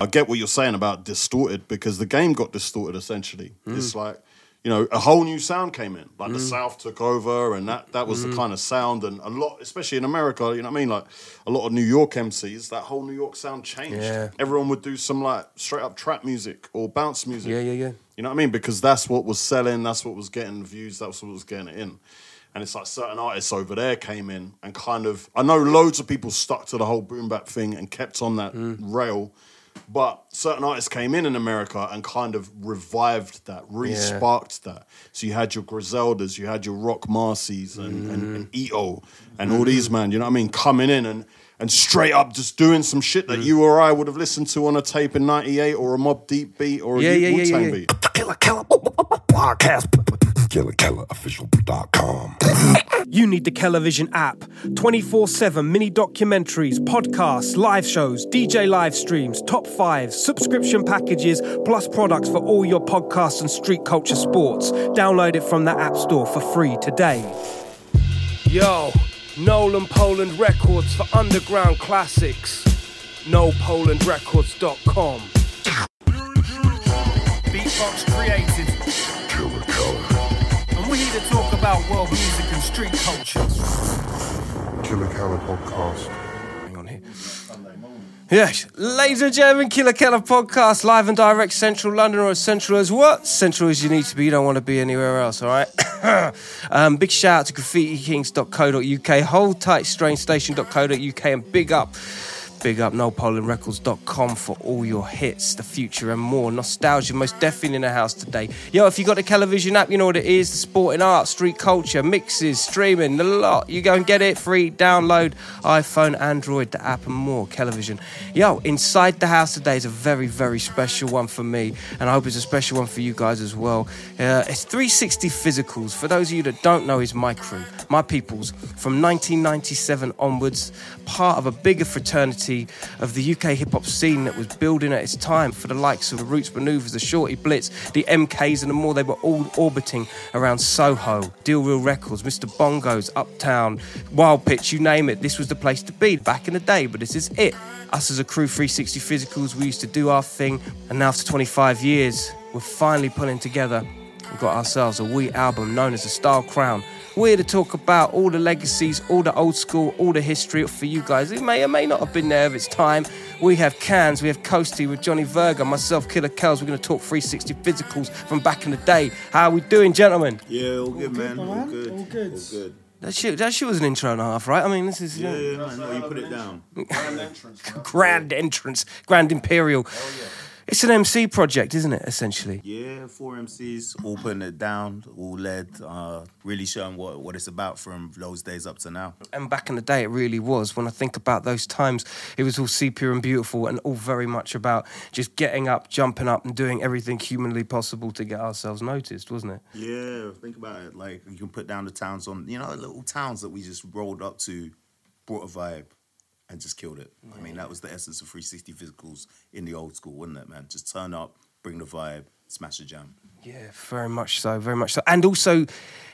I get what you're saying about distorted because the game got distorted essentially. Mm. It's like, you know, a whole new sound came in. Like the South took over and that that was Mm. the kind of sound and a lot especially in America, you know what I mean? Like a lot of New York MCs, that whole New York sound changed. Yeah. Everyone would do some like straight up trap music or bounce music. Yeah, yeah, yeah. You know what I mean? Because that's what was selling, that's what was getting views, that's what was getting it in. And it's like certain artists over there came in and kind of I know loads of people stuck to the whole boom bap thing and kept on that rail. But certain artists came in in America and kind of revived that, re-sparked that. So you had your Griseldas, you had your Rock Marcies and, and, and EO and all these man, you know what I mean, coming in and and straight up just doing some shit that you or I would have listened to on a tape in '98 or a Mobb Deep beat or a Yeah, yeah, yeah, Wu Tang yeah, yeah. beat. Killer Killer Podcast. You need the Television app. 24 7 mini documentaries, podcasts, live shows, DJ live streams, top five, subscription packages, plus products for all your podcasts and street culture sports. Download it from the App Store for free today. Yo, Nolan Poland Records for underground classics. NoPolandRecords.com. Beatbox created. Killer Killer. And we're here to talk about world music and street culture. Killer Killer Podcast. Hang on here. Yes, ladies and gentlemen, Killer Keller podcast, live and direct, Central London, or as central as what? Central as you need to be. You don't want to be anywhere else, all right? um, big shout out to graffitikings.co.uk, hold tight, strangestation.co.uk, and big up. Big up nopolandrecords.com for all your hits, the future and more. Nostalgia, most definitely in the house today. Yo, if you got the television app, you know what it is. The sporting art, street culture, mixes, streaming, the lot. You go and get it free, download iPhone, Android, the app and more. Television. Yo, inside the house today is a very, very special one for me. And I hope it's a special one for you guys as well. Uh, it's 360 Physicals. For those of you that don't know, is my crew, my peoples, from 1997 onwards, part of a bigger fraternity of the UK hip hop scene that was building at its time for the likes of the Roots Manuvas, the Shortee Blitz, the MKs, and the more. They were all orbiting around Soho, Deal Real Records, Mr. Bongos, Uptown, Wild Pitch, you name it. This was the place to be back in the day, but this is it. Us as a crew, 360 Physicals, we used to do our thing, and now after 25 years, we're finally pulling together We've got ourselves a wee album known as the Style Crown. We're here to talk about all the legacies, all the old school, all the history for you guys. It may or may not have been there of its time. We have Cans, we have Coasty with Johnny Verga, myself, Killer Kells. We're going to talk 360 physicals from back in the day. How are we doing, gentlemen? Yeah, all good, man. All man. good. All good. All good. That shit, that shit was an intro and a half, right? I mean, this is Yeah, uh, yeah, man. No, you put it down. grand entrance, grand imperial. It's an MC project, isn't it? Essentially. Yeah, four MCs, all putting it down, all led, uh, really showing what, what it's about from those days up to now. And back in the day, it really was. When I think about those times, it was all sepia and beautiful, and all very much about just getting up, jumping up, and doing everything humanly possible to get ourselves noticed, wasn't it? Yeah, think about it. Like you can put down the towns on, you know, little towns that we just rolled up to, brought a vibe, and just killed it. I mean, that was the essence of 360 physicals in the old school, wasn't it, man? Just turn up, bring the vibe, smash the jam. Yeah, very much so, very much so. And also,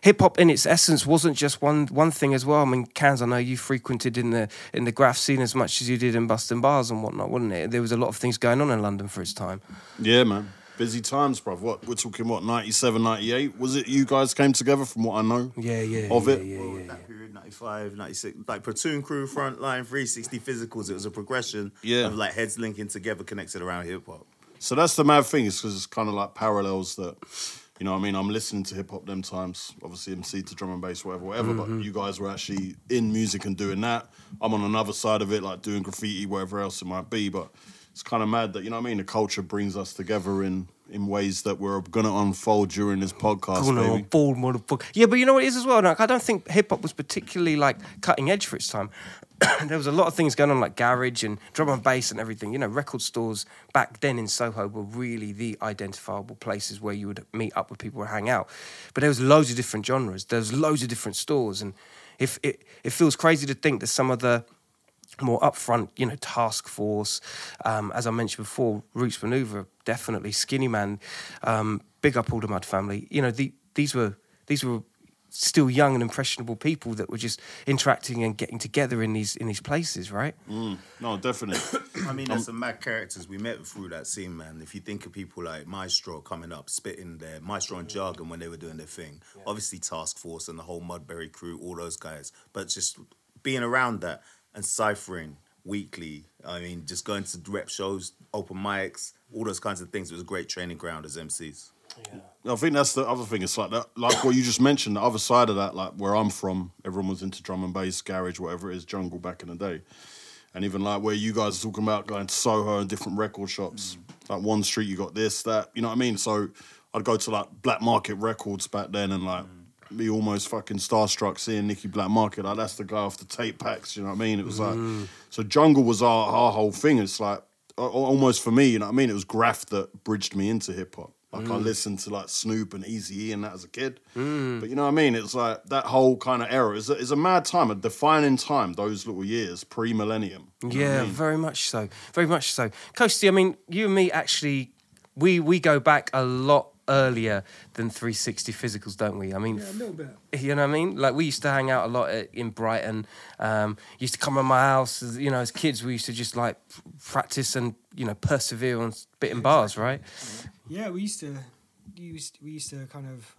hip hop in its essence wasn't just one one thing as well. I mean, Cans, I know you frequented in the in the graph scene as much as you did in Busting Bars and whatnot, wasn't it? There was a lot of things going on in London for its time. Yeah, man. Busy times, bruv. What we're talking what 97, 98? Was it you guys came together from what I know? Yeah, yeah. Of yeah, it? yeah, Well, yeah. that period, 95, 96, like platoon crew, frontline, 360 physicals, it was a progression Yeah. of like heads linking together, connected around hip hop. So that's the mad thing, is because it's kind of like parallels that, you know, what I mean, I'm listening to hip hop them times, obviously MC to drum and bass, whatever, whatever. Mm-hmm. But you guys were actually in music and doing that. I'm on another side of it, like doing graffiti, whatever else it might be. But it's kind of mad that you know what I mean. The culture brings us together in in ways that we're gonna unfold during this podcast, on board, motherfucker. Yeah, but you know what it is as well. Like, I don't think hip hop was particularly like cutting edge for its time. there was a lot of things going on like garage and drum and bass and everything. You know, record stores back then in Soho were really the identifiable places where you would meet up with people and hang out. But there was loads of different genres. There was loads of different stores, and if it it feels crazy to think that some of the more upfront, you know, task force. Um, as I mentioned before, Roots Manuva, definitely Skinnyman, um, big up all the Mud family. You know, the, these were these were still young and impressionable people that were just interacting and getting together in these in these places, right? No, definitely. I mean, there's some mad characters we met through that scene, man. If you think of people like Mystro coming up, spitting their Mystro and Jargon when they were doing their thing, obviously Task Force and the whole Mudberry crew, all those guys, but just being around that and ciphering weekly. I mean, just going to rep shows, open mics, all those kinds of things. It was a great training ground as MCs. Yeah. I think that's the other thing. It's like that, like what you just mentioned. The other side of that, like where I'm from, everyone was into drum and bass, garage, whatever it is, jungle back in the day. And even like where you guys are talking about going to Soho and different record shops. Like one street, you got this, that. You know what I mean? So I'd go to like Black Market Records back then, and like be almost fucking starstruck seeing Nicky Black Market. Like that's the guy off the tape packs. You know what I mean? It was like mm. so. Jungle was our our whole thing. It's like al- al- almost for me. You know what I mean? It was Graph that bridged me into hip hop. Like I mm. listened to like Snoop and Eazy E and that as a kid. Mm. But you know what I mean? It's like that whole kind of era is a, is a mad time, a defining time. Those little years pre millennium. Yeah, very much so. Very much so. Coasty, I mean, you and me actually, we we go back a lot earlier than 360 physicals, don't we? I mean, Yeah, a little bit. you know what I mean? Like we used to hang out a lot at, in Brighton. Um, used to come to my house. as- You know, as kids, we used to just like practice and you know persevere on spitting bars, right? Yeah, we used to, used we used to kind of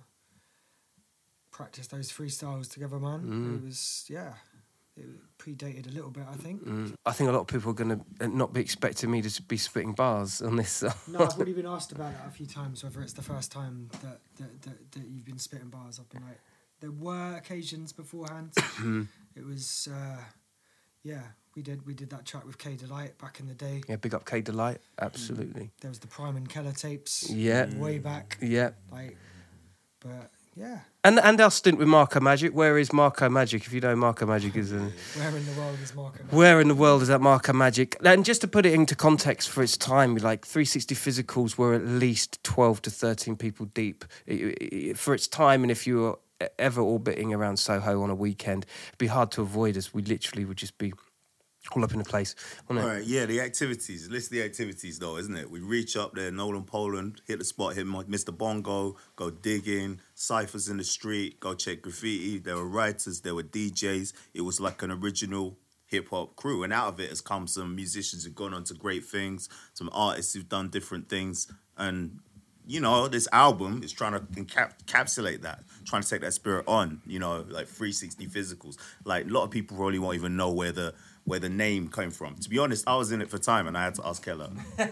practice those freestyles together, man. It was yeah, it predated a little bit, I think. Mm. I think a lot of people are going to not be expecting me to be spitting bars on this. No, I've already been asked about that a few times, whether it's the first time that that, that, that you've been spitting bars. I've been like, there were occasions beforehand. it was, uh, yeah, we did we did that track with K Delight back in the day. yeah, big up K Delight, absolutely. There was the Prime and Keller tapes. Yeah. way back. Yeah. Like, but yeah, And and our stint with Marco Magic. Where is Marco Magic? If you know Marco Magic is where in the world is Marco? Where in the world is that Marco Magic? And just to put it into context for its time, like 360 physicals were at least 12 to 13 people deep for its time. And if you were ever orbiting around Soho on a weekend, it'd be hard to avoid us. We literally would just be all up in the place. it? right, yeah, the activities. List the activities though, isn't it? We reach up there, Nolan Poland, hit the spot, hit Mr. Bongo, go digging, ciphers in the street, go check graffiti. There were writers, there were DJs. It was like an original hip hop crew, and out of it has come some musicians who've gone on to great things, some artists who've done different things, and you know, this album is trying to encap- encapsulate that, trying to take that spirit on, you know, like 360 physicals. Like a lot of people probably won't even know where the where the name came from. To be honest, I was in it for time and I had to ask Keller.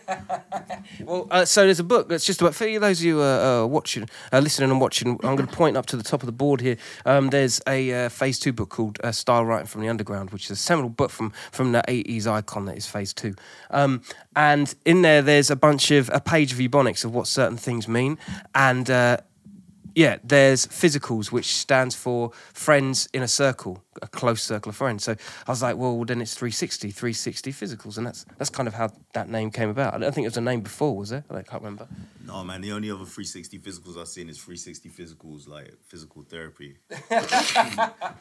Well, uh, so there's a book that's just about for those of you uh, uh, watching, uh, listening, and watching. I'm going to point up to the top of the board here. Um, there's a uh, Phase Two book called uh, "Style Writing from the Underground," which is a seminal book from from the '80s icon that is Phase Two. Um, and in there, there's a bunch of a page of ebonics of what certain things mean, and yeah, there's physicals, which stands for friends in a circle, a close circle of friends. So I was like, well, then it's 360, 360 physicals, and that's that's kind of how that name came about. I don't think it was a name before, was there? I can't remember. No man, the only other 360 physicals I've seen is 360 physicals like physical therapy.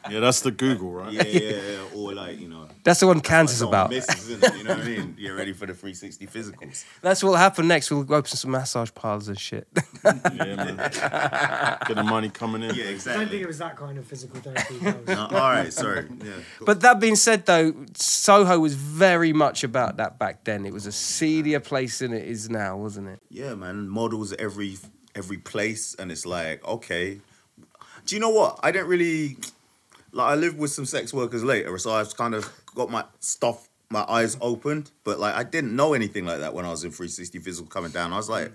Yeah, that's the Google, right? Yeah, yeah, yeah. Or like, you know, That's the one Kansas someone about. misses, isn't it? You know what I mean? Get ready for the 360 physicals. That's what'll happen next. We'll open some massage parlors and shit. Yeah, man. Get the money coming in. Yeah, exactly. I don't think it was that kind of physical therapy. no. No, all right, sorry. Yeah. but that being said, though, Soho was very much about that back then. It was a seedier place than it is now, wasn't it? Yeah, man. Models every every place, and it's like, okay. Do you know what? I didn't really like. I lived with some sex workers later, so I've kind of got my stuff, my eyes opened. But like, I didn't know anything like that when I was in 360 Physical coming down. I was like.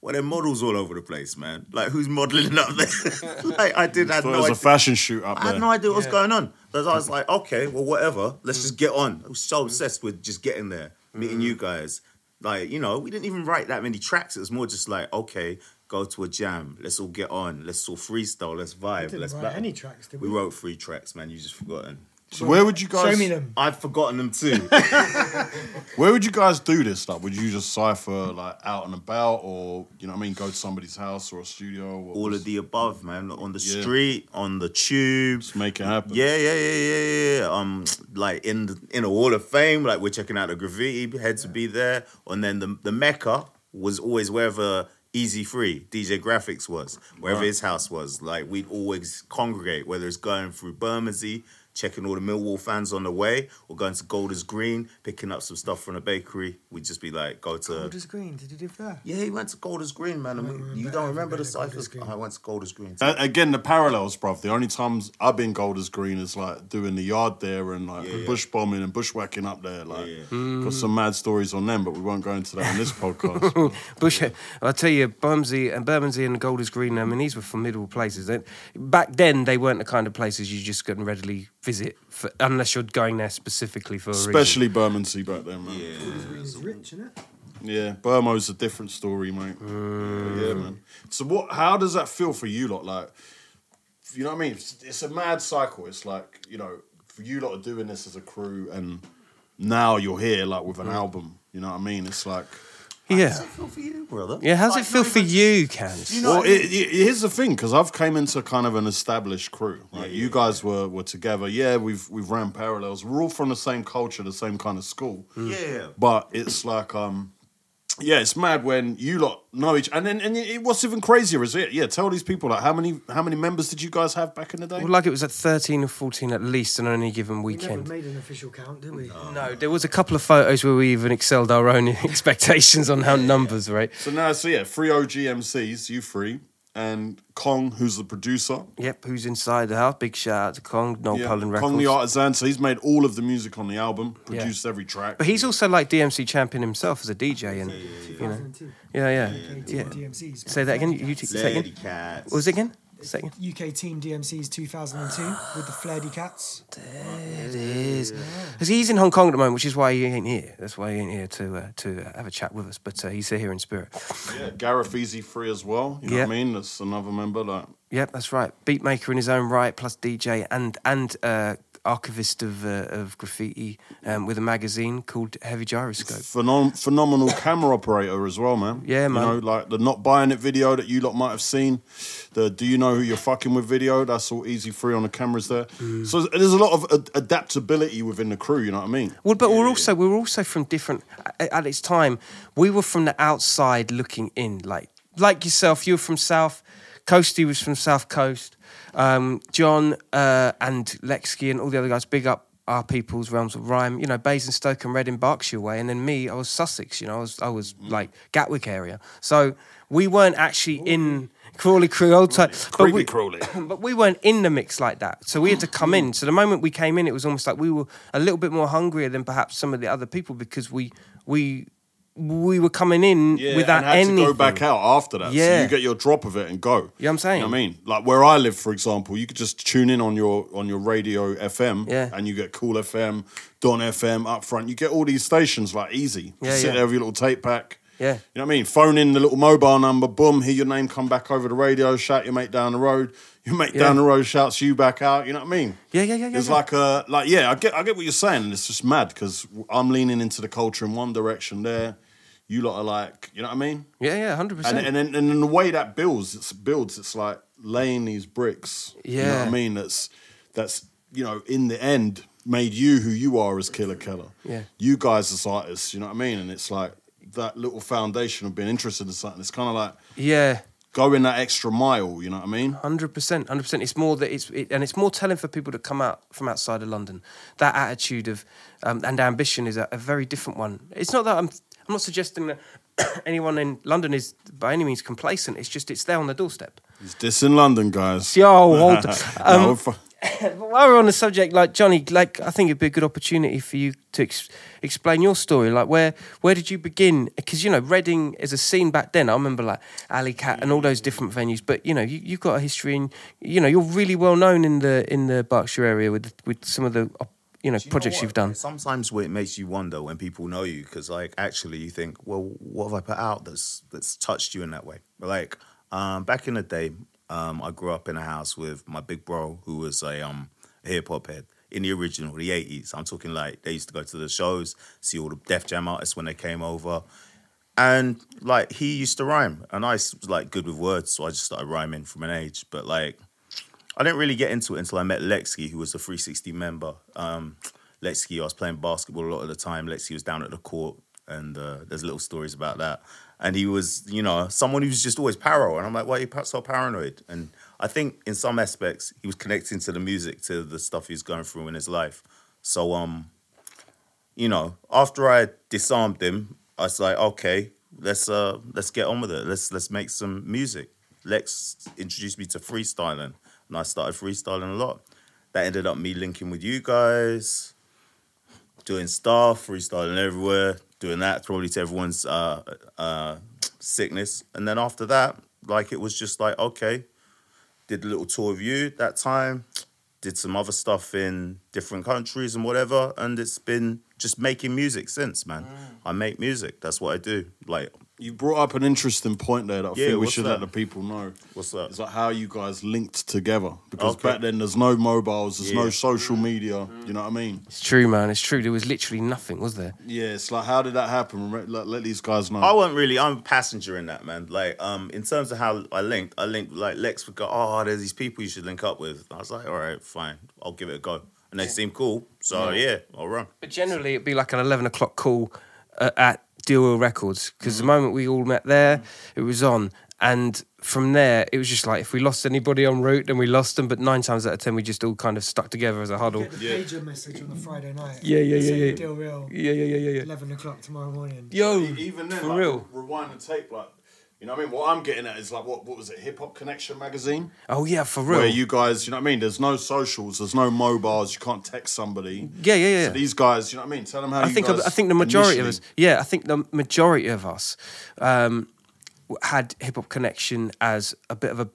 Well, there are models all over the place, man. Like, who's modeling up there? like, I did have Thought it no was a fashion shoot up I had no idea what was going on. But I was like, okay, well, whatever. Let's mm. just get on. I was so mm. obsessed with just getting there, meeting mm. you guys. Like, you know, we didn't even write that many tracks. It was more just like, okay, go to a jam. Let's all get on. Let's all freestyle. Let's vibe. didn't Let's write battle. any tracks, did we? we? wrote three tracks, man. You just forgotten. So where would you guys? Show me them. I've forgotten them too. Where would you guys do this? Like, would you just cipher like out and about, or you know, what I mean, go to somebody's house or a studio? What all was- of the above, man. On the Yeah. street, on the tube. Just make it happen. Yeah, yeah, yeah, yeah, yeah. Um, like in the in a wall of fame, like we're checking out the graffiti, head to be there, and then the the mecca was always wherever Easy Free, DJ Graphics was, wherever his house was. Like we'd always congregate, whether it's going through Bermondsey, checking all the Millwall fans on the way, or going to Golders Green, picking up some stuff from the bakery. We'd just be like, go to. Golders Green. Did you live there? Yeah, he went to Golders Green, man. I mean, remember you don't remember the going ciphers? I went to Golders Green. Uh, again, the parallels, bruv. The only times I've been Golders Green is like doing the yard there and like Yeah, yeah. bush bombing and bushwhacking up there. Like, Yeah, got some mad stories on them, but we won't go into that on this podcast. Bush, I'll tell you, Bermondsey and Bermondsey and Golders Green. I mean, these were formidable places. Back then, they weren't the kind of places you just couldn't readily visit, for, unless you're going there specifically for a reason. Especially Bermondsey back then, man. Golders Green is rich, isn't it? Yeah, Burmo's a different story, mate. Mm. But yeah, man. So what? How does that feel for you lot? Like, you know what I mean? It's, it's a mad cycle. It's like you know, for you lot are doing this as a crew, and now you're here like with an mm. album. You know what I mean? It's like. Yeah, How's it feel for you, brother? yeah. How's Like, it feel not for even- you, Cans? You know well, what I mean? it, it, here's the thing, because I've came into kind of an established crew. Right? You guys were were together. Yeah, we've we've ran parallels. We're all from the same culture, the same kind of school. Yeah. But it's like, um, yeah, it's mad when you lot know each. And then, and it, what's even crazier is it? Yeah, tell these people like how many how many members did you guys have back in the day? Well, like it was at 13 or 14 at least on any given weekend. We never made an official count, did we? No, there was a couple of photos where we even excelled our own expectations on how numbers, right? so now, so yeah, three OG MCs, you three, and Kong, who's the producer. Yep, who's inside the house? Big shout out to Kong, Noel Yeah, Poland Kong the artisan. So he's made all of the music on the album, Yeah. produced every track. But he's also like DMC champion himself as a DJ, and you know, 2002. yeah, yeah, UK yeah. Team DMCs. Say that again. You t- say Lady again. cats. What was it again? Say. UK Team DMCs 2002 with the Flairdy Cats. It is. Because he's in Hong Kong at the moment, which is why he ain't here. That's why he ain't here to uh, to uh, have a chat with us. But uh, he's here in spirit. Yeah, Gareth Easy Free as well. You know Yeah. what I mean? That's another member. Like, Yep, that's right. Beatmaker in his own right, plus DJ and and uh, archivist of uh, of graffiti um, with a magazine called Heavy Gyroscope. phenom- phenomenal camera operator as well, man. Yeah, man. You know, like the not buying it video that you lot might have seen. The do you know who you're fucking with video? That's all easy free on the cameras there. Mm. So there's a lot of ad- adaptability within the crew. You know what I mean? Well, but we're also we were also from different at, at its time. We were from the outside looking in, like like yourself. You were from South. Coasty was from South Coast. Um, John uh, and Lexky and all the other guys. Big up our people's realms of rhyme. You know, Basingstoke and Reading, Berkshire way, and then me, I was Sussex. You know, I was I was like Gatwick area. So we weren't actually in Crawley Crew old time. but we- Crawley. but we weren't in the mix like that. So we had to come in. So the moment we came in, it was almost like we were a little bit more hungrier than perhaps some of the other people because we we we were coming in without and had anything. to go back out after that. Yeah. So you get your drop of it and go. You know what I'm saying? You know what I mean? Like where I live, for example, you could just tune in on your on your radio FM Yeah. and you get Cool FM, Don FM up front. You get all these stations like easy. Yeah, sit yeah. there with your little tape pack. Yeah. You know what I mean? Phone in the little mobile number, boom, hear your name come back over the radio, shout your mate down the road. Your mate Yeah. down the road shouts you back out. You know what I mean? Yeah, yeah, yeah, yeah, It's yeah. like a like yeah, I get I get what you're saying, and it's just mad because I'm leaning into the culture in one direction there. You lot are like, you know what I mean? Yeah, yeah, hundred And percent. and then and then the way that builds, it's builds. It's like laying these bricks. you know what Yeah. I mean. That's that's you know in the end made you who you are as Killer Keller. Yeah. You guys as artists, you know what I mean. And it's like that little foundation of being interested in something. It's kind of like Yeah. going that extra mile. You know what I mean? Hundred percent, hundred percent. It's more that it's it, and it's more telling for people to come out from outside of London. That attitude of um, and ambition is a, a very different one. It's not that I'm I'm not suggesting that anyone in London is by any means complacent. It's just it's there on the doorstep. It's this in London, guys. Yo, hold Um, while we're on the subject, like Johnny, like I think it'd be a good opportunity for you to ex- explain your story. Like where where did you begin? Because you know Reading is a scene back then. I remember like Alley Cat and all those different venues. But you know you you've got a history, and you know you're really well known in the in the Berkshire area with with some of the op- you know Do you projects what? you've done. Sometimes it makes you wonder when people know you, because like actually you think, well, what have I put out that's that's touched you in that way? Like um, back in the day, um, I grew up in a house with my big bro who was a um, hip hop head in the original, the eighties. I'm talking like they used to go to the shows, see all the Def Jam artists when they came over. And like he used to rhyme, and I was like good with words, so I just started rhyming from an age. But like I didn't really get into it until I met Lexi, who was a 360 member. Um, Lexi, I was playing basketball a lot of the time. Lexi was down at the court, and uh, there's little stories about that. And he was, you know, someone who's just always paro, and I'm like, why are you so paranoid? And I think in some aspects he was connecting to the music, to the stuff he's going through in his life. So um, you know, after I disarmed him, I was like, okay, let's uh let's get on with it. Let's let's make some music. Lex introduced me to freestyling, and I started freestyling a lot. That ended up me linking with you guys, doing stuff, freestyling everywhere, doing that probably to everyone's uh uh sickness. And then after that, like it was just like, okay, did a little tour of you that time, did some other stuff in different countries and whatever, and it's been just making music since, man. I make music. That's what I do. Like, You brought up an interesting point there that I Yeah, think we should that? let the people know. what's that? It's like how you guys linked together because Okay. back then there's no mobiles, there's no social media. You know what I mean? It's true, man. It's true. There was literally nothing, was there? Yeah, it's like how did that happen? Re- Let, let these guys know. I wasn't really. I'm a passenger in that, man. Like, um, in terms of how I linked, I linked like Lex would go, "Oh, there's these people you should link up with." I was like, "All right, fine, I'll give it a go." And they seem cool, so yeah, I'll run. But generally, it'd be like an 11 o'clock call uh, at Deal Records because the mm. moment we all met there, it was on. And from there, it was just like if we lost anybody en route, then we lost them. But nine times out of ten, we just all kind of stuck together as a huddle. Get the pager message on a Friday night. Yeah, yeah, yeah, yeah. Deal real. Yeah, yeah, yeah, yeah, yeah. Eleven o'clock tomorrow morning. Yo, even then, for like, real. rewind the tape, like you know what I mean. What I'm getting at is like what what was it? Hip Hop Connection magazine, Oh yeah, for real. where you guys, you know what I mean. There's no socials, there's no mobiles. You can't text somebody. yeah, yeah, yeah. So these guys, you know what I mean. Tell them how I you think I think the majority of us, yeah, I think the majority of us um, had Hip Hop Connection as a bit of a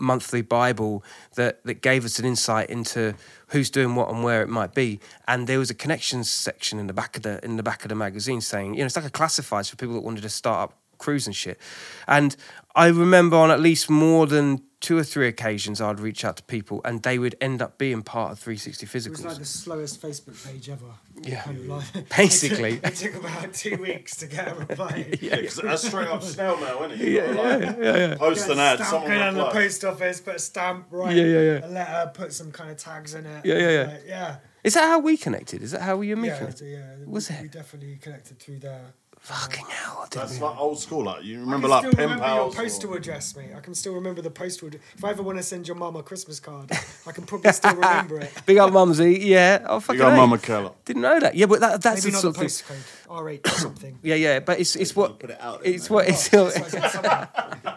monthly Bible that that gave us an insight into who's doing what and where it might be. And there was a connections section in the back of the in the back of the magazine saying, you know, it's like a classifieds for people that wanted to start up crews and shit. And I remember on at least more than two or three occasions I'd reach out to people and they would end up being part of 360 Physicals. It was like the slowest Facebook page ever. Yeah. Kind of like, Basically. it took, it took about two weeks to get a reply. Yeah, 'cause that's straight up snail mail, isn't it? You yeah, like, Post an ad, Stamp someone go down to the post office, put a stamp, write Yeah, yeah, yeah. a letter, put some kind of tags in it. Yeah, yeah, yeah. Like, yeah. Is that how we connected? Is that how we and me Yeah, connected? yeah. Was we, it? We definitely connected through there. Fucking hell! I didn't That's like old school. Like you I remember, can like still pen remember your pals. or- postal address, mate. I can still remember the postal. ad- If I ever want to send your mum a Christmas card, I can probably still remember it. Big up, Mumsy. Yeah. Oh, fucking. You got A. Mama Keller. Didn't know that. Yeah, but that, that's Maybe the not the sort of thing. postcode, R8 or something. Yeah, yeah, but it's it's what Put it out there, it's man. what it's. Oh, that's what I said, something.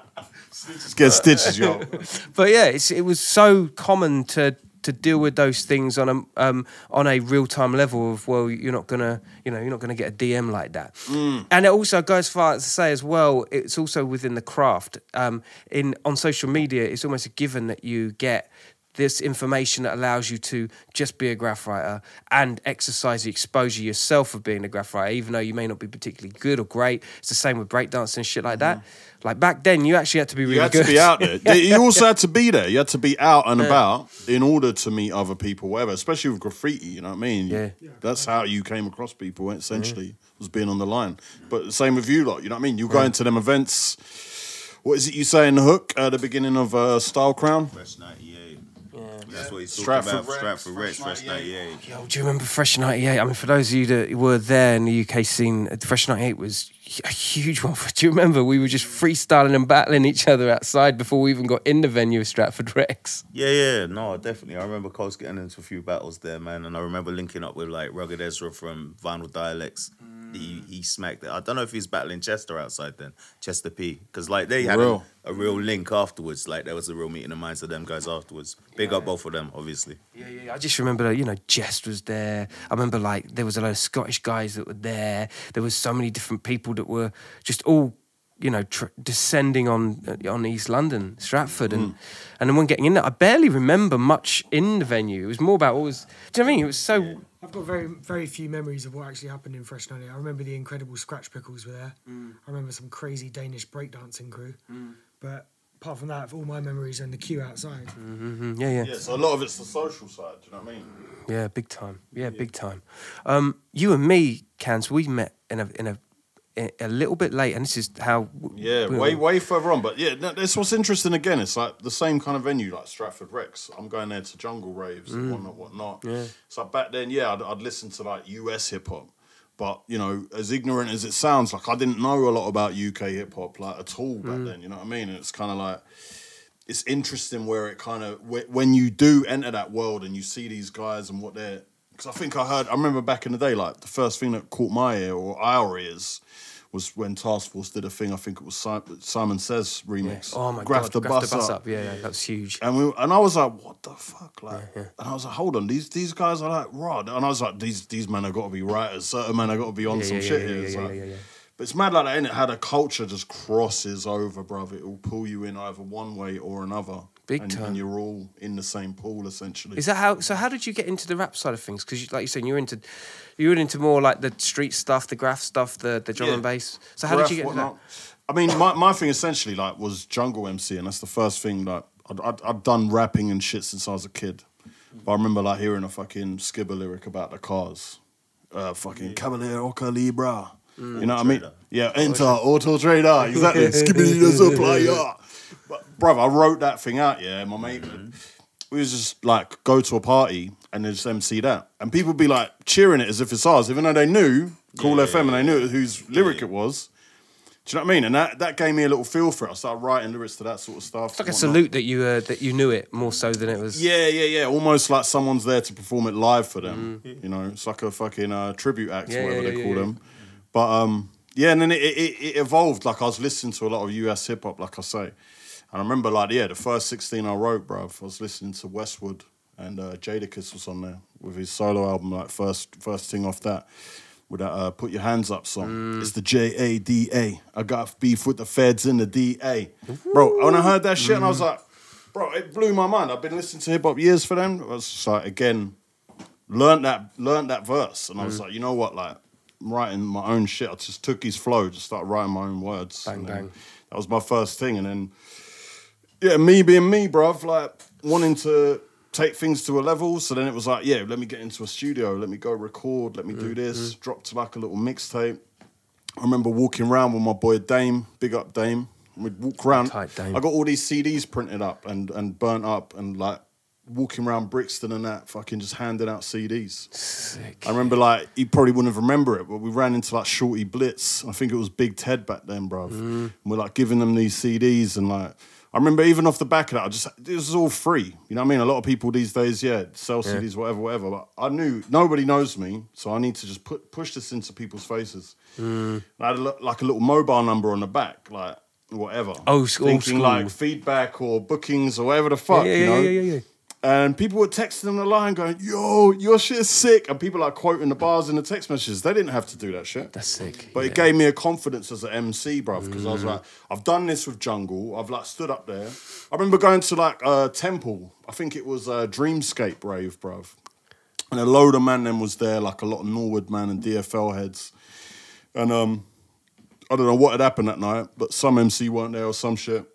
Just get stitches, yo. but yeah, it's it was so common to to deal with those things on a um, on a real time level of well, you're not gonna you know you're not gonna get a DM like that, and it also goes far as to say as well. It's also within the craft. Um, in on social media, it's almost a given that you get this information that allows you to just be a graph writer and exercise the exposure yourself of being a graph writer, even though you may not be particularly good or great. It's the same with breakdancing and shit like that. Like back then, you actually had to be really You had good. to be out there. You also had to be there. You had to be out and about in order to meet other people, whatever. Especially with graffiti, you know what I mean? Yeah. That's how you came across people. Essentially, was being on the line. But the same with you, lot. You know what I mean? You go into them events. What is it you say in the hook at the beginning of uh, Style Crown? Fresh 98. That's what he's Stratford talking about. Rex, Stratford Rex, Fresh Fresh 98. 98. Yo, do you remember Fresh 98? I mean, for those of you that were there in the UK scene, uh, Fresh 98 was a huge one. Do you remember? We were just freestyling and battling each other outside before we even got in the venue of Stratford Rex. Yeah, yeah, no, definitely. I remember Coles getting into a few battles there, man, and I remember linking up with like Rugged Ezra from Vinyl Dialects. He he smacked it. I don't know if he was battling Chester outside then, Chester P, because like they had Real. a, a real link afterwards. Like there was a real meeting of minds of them guys afterwards. Big up both of them, obviously. Yeah, yeah, yeah. I just remember, you know, Jehst was there. I remember, like, there was a lot of Scottish guys that were there. There was so many different people that were just all, you know, tr- descending on uh, on East London, Stratford, and and then when getting in there, I barely remember much in the venue. It was more about always. Do you know what I mean? It was so. I've got very very few memories of what actually happened in Fresh 98. I remember the incredible Scratch Perverts were there. Mm. I remember some crazy Danish breakdancing crew. But apart from that, all my memories are in the queue outside. Mhm, yeah, yeah, Yeah, so a lot of it's the social side. Do you know what I mean? yeah, big time. Yeah, big time. Um, you and me, Cans, we met in a in a a little bit late, and this is how. Yeah, way way further on. But yeah, no, that's what's interesting. Again, it's like the same kind of venue, like Stratford Rex. I'm going there to jungle raves and whatnot, whatnot. Yeah. So back then, yeah, I'd, I'd listen to like US hip hop, But you know, as ignorant as it sounds, like I didn't know a lot about UK hip hop like at all back Mm. then. You know what I mean? And it's kind of like it's interesting where it kind of when you do enter that world and you see these guys and what they're. Because I think I heard, I remember back in the day, like the first thing that caught my ear or our ears was when Task Force did a thing. I think it was Simon, Says remix. Oh my Graph god, the Graph bus, the bus up. up. Yeah, yeah, that was huge. And we and I was like, what the fuck? Like and I was like, hold on, these these guys are like rod. And I was like, these these men have got to be writers. Certain men have got to be on Yeah, some yeah, shit yeah, here. yeah, It's yeah, like- yeah, yeah. But it's mad like that, innit? How the culture just crosses over, bruv. It will pull you in either one way or another. Big and, time. And you're all in the same pool essentially. Is that how? So how did you get into the rap side of things? Because, like you said, you're into, you were into more like the street stuff, the graph stuff, the the drum Yeah. and bass. So how Graph, did you get into that? I mean, my, my thing essentially like was jungle MC, and that's the first thing like I'd, I'd, I'd done rapping and shit since I was a kid. But I remember like hearing a fucking skibber lyric about the cars, uh, fucking Cavalier Oca Libra. Mm. You know what I mean? Yeah, enter Auto Trader. Exactly. Skibadee the supplier. Brother, I wrote that thing out. Yeah, my mate. We was just like go to a party and then just MC that, and people be like cheering it as if it's ours, even though they knew Cool Yeah, FM and they knew whose lyric yeah. it was. Do you know what I mean? And that, that gave me a little feel for it. I started writing lyrics to that sort of stuff. It's like a salute that you uh, that you knew it more so than it was. Yeah, yeah, yeah. Almost like someone's there to perform it live for them. You know, it's like a fucking uh, tribute act, Mm. Yeah, whatever yeah, they yeah, call yeah, them. But um, yeah, and then it, it, it evolved. Like I was listening to a lot of US hip hop, like I say. And I remember, like, yeah, the first 16 I wrote, bruv, I was listening to Westwood and uh, Jadakiss was on there with his solo album, like, first first thing off that. With that uh, Put Your Hands Up song. Mm. It's the J A D A. I got beef with the feds in the D A. Bro, when I heard that shit, and I was like, bro, it blew my mind. I've been listening to hip hop years for them. I was just like, again, learned that learned that verse, and I Mm. was like, you know what, like I'm writing my own shit. I just took his flow, just started writing my own words. Bang, bang. That was my first thing, and then yeah, me being me, bruv, like wanting to take things to a level. So then it was like, yeah, let me get into a studio, let me go record, let me Mm, do this. Dropped like a little mixtape. I remember walking around with my boy Dame, big up Dame. We'd walk around. Tight Dame. I got all these CDs printed up and and burnt up and like walking around Brixton and that, fucking just handing out CDs. Sick. I remember like you probably wouldn't have remember it, but we ran into like Shortee Blitz. I think it was Big Ted back then, bruv. And we're like giving them these CDs and like I remember even off the back of that, I just this was all free. You know what I mean? A lot of people these days, yeah, sell CDs, whatever, whatever. But I knew nobody knows me, so I need to just put push this into people's faces. And I had a, like a little mobile number on the back, like whatever. Oh, thinking school. like feedback or bookings or whatever the fuck. yeah, you know? yeah, yeah, yeah. And people were texting them the line going, yo, your shit is sick. And people are quoting the bars in the text messages. They didn't have to do that shit. That's sick. But yeah. it gave me a confidence as an MC, bruv, because I was mm. like, I've done this with Jungle. I've like stood up there. I remember going to like a temple. I think it was a Dreamscape rave, bruv. And a load of man then was there, like a lot of Norwood man and DFL heads. And um, I don't know what had happened that night, but some MC weren't there or some shit.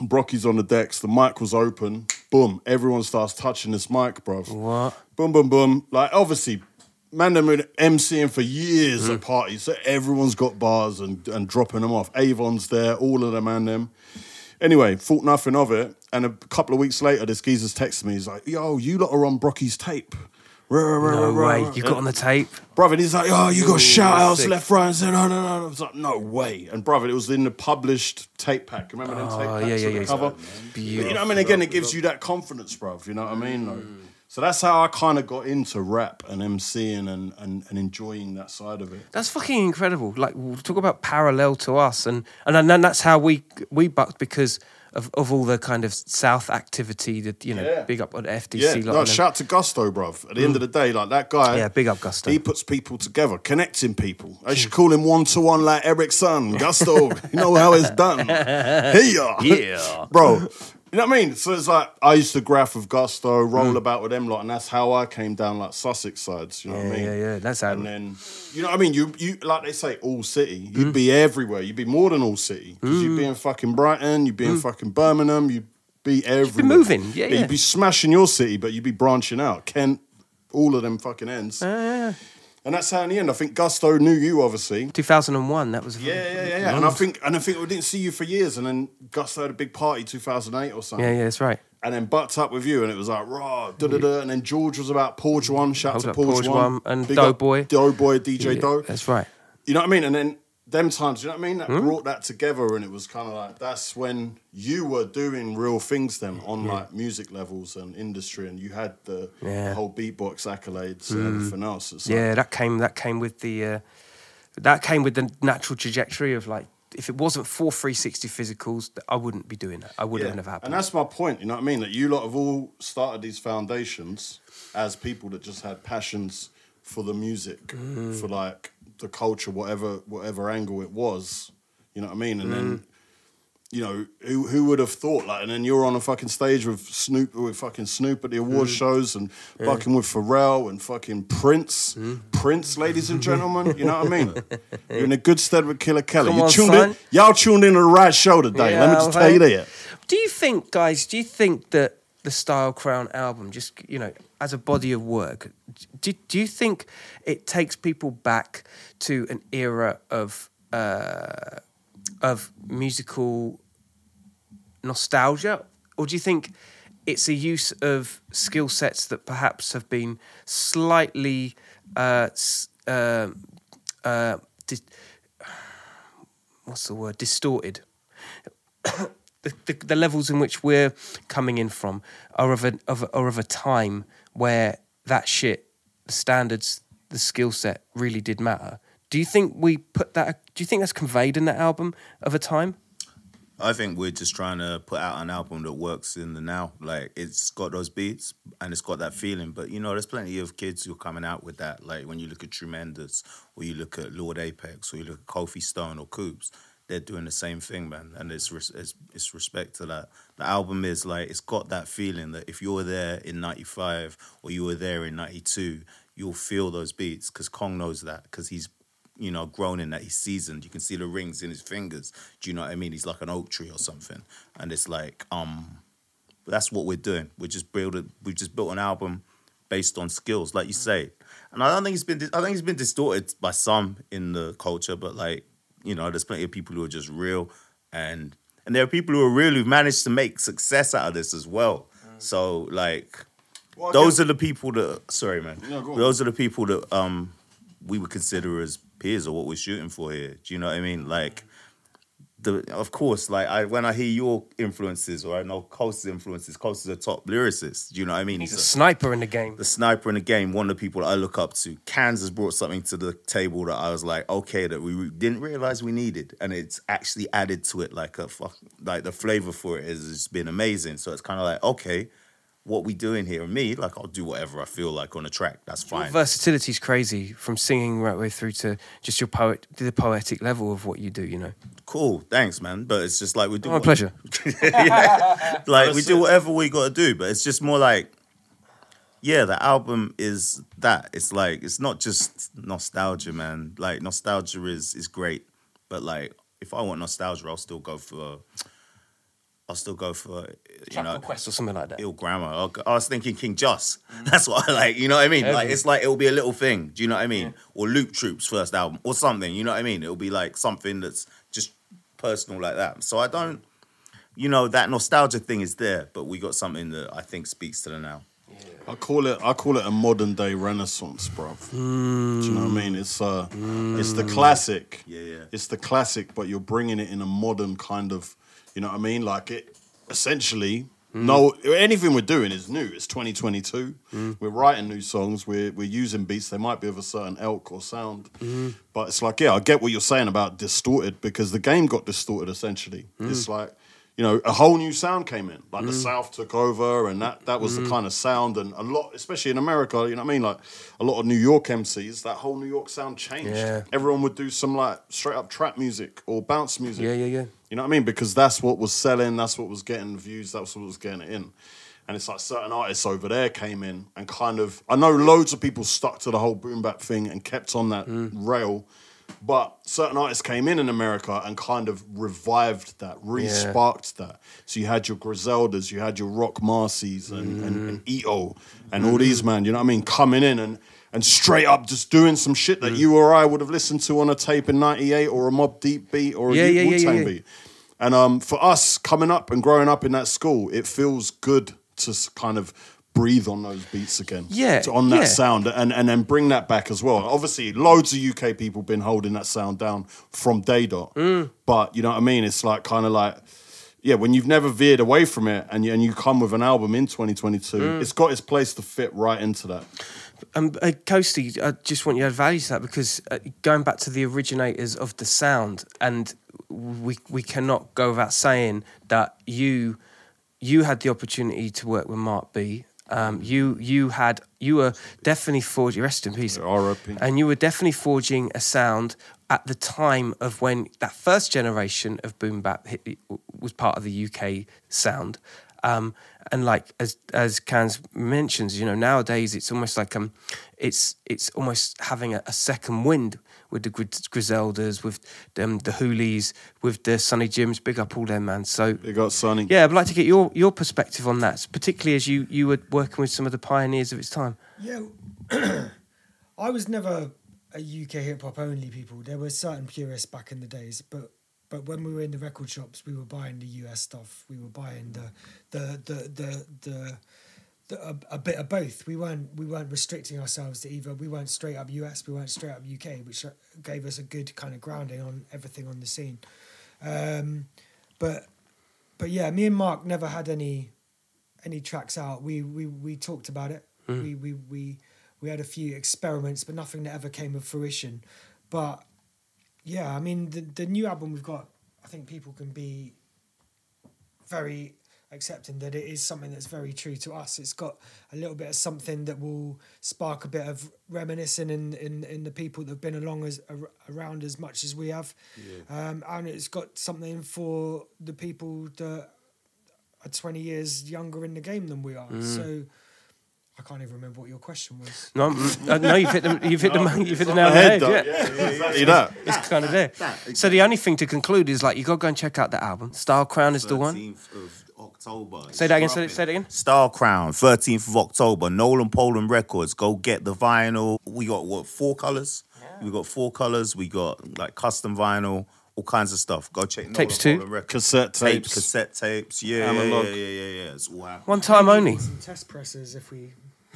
Brockie's on the decks, the mic was open. Boom, everyone starts touching this mic, bruv. What? Boom, boom, boom. Like, obviously, man, them been MCing for years Mm. at parties, so everyone's got bars and, and dropping them off. Avon's there, all of them and them. Anyway, thought nothing of it. And a couple of weeks later, this geezer's texted me. He's like, yo, you lot are on Brockie's tape. No way. You got on the tape. Brother, he's like, oh, you got Ooh, shout outs sick. left, right, and center. No, no, no. I was like, no way. And brother, it was in the published tape pack. Remember them oh, tape Oh, packs yeah, yeah, with yeah. the cover? Beautiful. You know what I mean? Again, it gives you that confidence, bruv. You know what I mean? Like, so that's how I kind of got into rap and MCing and, and, and enjoying that side of it. That's fucking incredible. Like we'll talk about parallel to us, and and then that's how we we bucked because of, of all the kind of South activity that you know, Yeah. big up on FDC. Yeah, no, shout to Gusto, bruv. At the end of the day, like that guy. Yeah, big up Gusto. He puts people together, connecting people. I should call him one to one like Eric's son, Gusto. you know how it's done. Hey, Yeah. bro. You know what I mean? So it's like I used to graph with Gusto, roll mm. about with them lot, and that's how I came down like Sussex sides. You know Yeah, what I mean? yeah, yeah. That's how. And then you know what I mean? You you like they say all city. You'd mm. be everywhere. You'd be more than all city because you'd be mm. in fucking Brighton. You'd be in fucking Birmingham. You'd be everywhere. You'd be moving. Yeah, yeah. You'd be smashing your city, but you'd be branching out. Kent, all of them fucking ends. And that's how in the end, I think Gusto knew you obviously. 2001. That was. Yeah, yeah, yeah, yeah. And I think, and I think we didn't see you for years, and then Gusto had a big party 2008 or something. Yeah, yeah, that's right. And then bucked up with you, and it was like raw, da da da. And then George was about Porge One, shout Hold to Porge One, and Doughboy. Doughboy, DJ Yeah, Doe. That's right. You know what I mean? And then them times, you know what I mean? Hmm? That brought that together, and it was kind of like that's when you were doing real things then on like music levels and industry, and you had the, Yeah. the whole beatbox accolades and everything else. It's like- Yeah, that came. That came with the. Uh, that came with the natural trajectory of like. If it wasn't for 360 physicals, I wouldn't be doing that. I wouldn't Yeah. have happened. And that's my point, you know what I mean? That you lot have all started these foundations as people that just had passions for the music, Mm. for like the culture, whatever whatever angle it was. You know what I mean? And Mm. then you know, who who would have thought like and then you're on a fucking stage with Snoop with fucking Snoop at the award Mm. shows and fucking with Pharrell and fucking Prince. Mm. Prince, ladies and gentlemen. You know what I mean? You're in a good stead with Killer Kelly. Come you on, tuned son. in y'all tuned in to the right show today. Let me Yeah, just tell you that. Do you think, guys? Do you think that the Style Crown album, just you know, as a body of work, do, do you think it takes people back to an era of uh, of musical nostalgia, or do you think it's a use of skill sets that perhaps have been slightly uh, uh, uh, dis- what's the word distorted? The, the, levels in which we're coming in from are of a, of a, are of a time where that shit, the standards, the skill set really did matter. Do you think we put that? Do you think that's conveyed in that album of a time? I think we're just trying to put out an album that works in the now. Like it's got those beats and it's got that feeling. But you know, there's plenty of kids who are coming out with that. Like when you look at Tremendous, or you look at Lord Apex, or you look at Kofi Stone or Coops, they're doing the same thing, man. And it's it's, it's respect to that. The album is like it's got that feeling that if you were there in '95 or you were there in '92, you'll feel those beats because Kong knows that because he's you know, grown in that he's seasoned. You can see the rings in his fingers. Do you know what I mean? He's like an oak tree or something. And it's like, um, that's what we're doing. We're just building. We just built an album based on skills, like you say. And I don't think it's been. I think it's been distorted by some in the culture, but like, you know, there's plenty of people who are just real, and and there are people who are real who've managed to make success out of this as well. So like, Well, those are the people that. Sorry, man. No. Those are the people that um we would consider as peers or what we're shooting for here. Do you know what I mean? Like the of course, like I when I hear your influences or I know Coast's influences, Coast is a top lyricist. Do you know what I mean? He's a sniper in the game. the sniper in the game, one of the people that I look up to. Kansas brought something to the table that I was like, okay, that we didn't realize we needed, and it's actually added to it like a fuck, like the flavor for it has been amazing. So it's kind of like, okay, what we doing here? And me, like, I'll do whatever I feel like on a track. That's fine. Versatility is crazy from singing right way through to just your poet, the poetic level of what you do. You know, Cool, thanks, man. But it's just like we do. oh, my what- pleasure. yeah. Like we do whatever we got to do, but it's just more like, yeah, the album is that. It's like it's not just nostalgia, man. Like nostalgia is is great, but like if I want nostalgia, I'll still go for. I'll still go for you know Quest or something like that. ill grammar. I'll go- I was thinking King Joss. That's what I like. You know what I mean? Like it's like it'll be a little thing. Do you know what I mean? Or Loop Troops first album or something. You know what I mean? It'll be like something that's just personal like that. So I don't. You know that nostalgia thing is there, but we got something that I think speaks to the now. I call it I call it a modern day renaissance, bruv. Do you know what I mean? It's uh it's the classic. Yeah, yeah. It's the classic, but you're bringing it in a modern kind of, you know what I mean? Like it essentially no anything we're doing is new. It's 2022. Mm. We're writing new songs. We're we're using beats. They might be of a certain elk or sound, mm-hmm. but it's like yeah, I get what you're saying about distorted because the game got distorted. Essentially, it's mm. like you know, a whole new sound came in. Like the mm. South took over, and that that was the mm. kind of sound. And a lot, especially in America, you know what I mean? Like a lot of New York MCs, that whole New York sound changed. Yeah. Everyone would do some like straight up trap music or bounce music. Yeah, yeah, yeah. You know what I mean? Because that's what was selling, that's what was getting views, that's what was getting it in. And it's like certain artists over there came in and kind of I know loads of people stuck to the whole boom bap thing and kept on that mm. rail. But certain artists came in in America and kind of revived that, re-sparked that. So you had your Griseldas, you had your Rock Marcies and, and, and Eto and all these man, you know what I mean, coming in and and straight up just doing some shit Mm. that you or I would have listened to on a tape in '98 or a Mobb Deep beat or a Yeah, yeah, yeah, Wu Tang yeah, yeah. beat. And um, for us coming up and growing up in that school, it feels good to kind of breathe on those beats again. Yeah, on that yeah. sound and, and then bring that back as well. Obviously, loads of UK people been holding that sound down from day dot. Mm. But you know what I mean? It's like kind of like, yeah, when you've never veered away from it and you, and you come with an album in 2022, Mm. it's got its place to fit right into that. Um, uh, Coasty, I just want you to add value to that because uh, going back to the originators of the sound, and we we cannot go without saying that you you had the opportunity to work with Mark B. Um, you you had you were definitely forging. Rest in peace. R.I.P.. And you were definitely forging a sound at the time of when that first generation of boom bap hit, was part of the UK sound. Um, and like as as Cans mentions, you know, nowadays it's almost like um, it's it's almost having a, a second wind with the Griseldas, with um, the Hoolies, with the Sonny Jims. Big up all them, man. So They got Sonny. yeah, I'd like to get your your perspective on that, particularly as you you were working with some of the pioneers of its time. Yeah, I was never a UK hip hop only people. There were certain purists back in the days, but but when we were in the record shops, we were buying the US stuff. We were buying the the the the the. A, a bit of both. We weren't we weren't restricting ourselves to either. We weren't straight up US. We weren't straight up UK, which uh, gave us a good kind of grounding on everything on the scene. Um, but but yeah, me and Mark never had any any tracks out. We we we talked about it. We we we we had a few experiments, but nothing that ever came of fruition. But yeah, I mean the the new album we've got. I think people can be very accepting that it is something that's very true to us. It's got a little bit of something that will spark a bit of reminiscing in in, in the people that have been along as around as much as we have, um, and it's got something for the people that are twenty years younger in the game than we are. So. I can't even remember what your question was. No, mm, uh, no, you've hit the you've hit the you've hit the nail on the Head, head. though. Yeah. Yeah, exactly that. It's kind of there. So the only thing to conclude is like you got to go and check out the album. Style Crown is the one. of October. Say that again. Say, say that again. Star Crown, 13th of October, Nolan Poland Records. Go get the vinyl. We got what, four colors? We got four colors. We got like custom vinyl, all kinds of stuff. Go check Nolan Tapes too? Poland Records. Cassette tapes, tapes. cassette tapes. Yeah, yeah, yeah, Analog. yeah, yeah, yeah. It's all happening. One time only. Some test presses if we.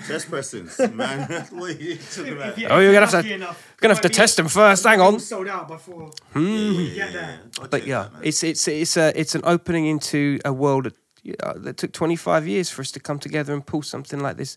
Chest pressings, man. what are you talking about? Oh, you're gonna have to- gonna have to test them first, hang on. Sold out before. Hmm. Yeah, get yeah, there. yeah. Go But yeah, that, it's it's it's a it's an opening into a world that, took 25 years for us to come together and pull something like this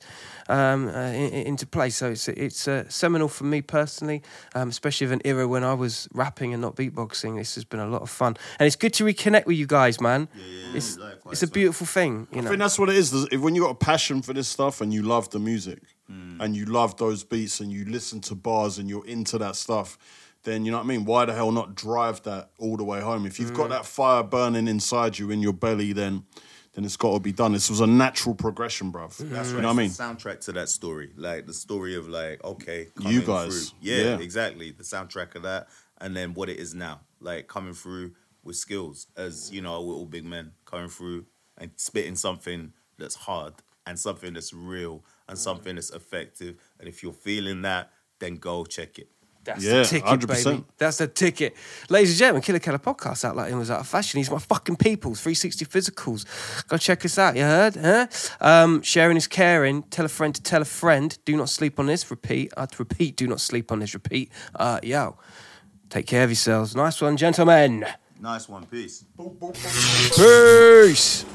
um, uh, in, into place. So it's it's uh, seminal for me personally, um, especially of an era when I was rapping and not beatboxing. This has been a lot of fun, and it's good to reconnect with you guys, man. yeah, it's likewise, it's a man. beautiful thing, you I know. think that's what it is. If when you got a passion for this stuff and you love the music Mm. and you love those beats and you listen to bars and you're into that stuff, then you know what I mean. Why the hell not drive that all the way home? If you've got Mm. that fire burning inside you in your belly, then then it's got to be done. This was a natural progression, bruv. Mm-hmm. That's you right. know what I mean? The soundtrack to that story, like the story of like, okay, You coming guys. through. Yeah, Yeah. exactly. The soundtrack of that, and then what it is now, like coming through with skills as you know, we're all big men coming through and spitting something that's hard and something that's real and something that's effective. And if you're feeling that, then go check it. That's Yeah, the ticket, 100%. baby. That's the ticket. Ladies and gentlemen, Killer Keller podcast out like it was out of fashion. He's my fucking people. 360 physicals. Go check us out. You heard? Huh? Um, sharing is caring. Tell a friend to tell a friend. Do not sleep on this. Repeat. I repeat. Do not sleep on this. Repeat. Uh, yo. Take care of yourselves. Nice one, gentlemen. Nice one, peace. Peace.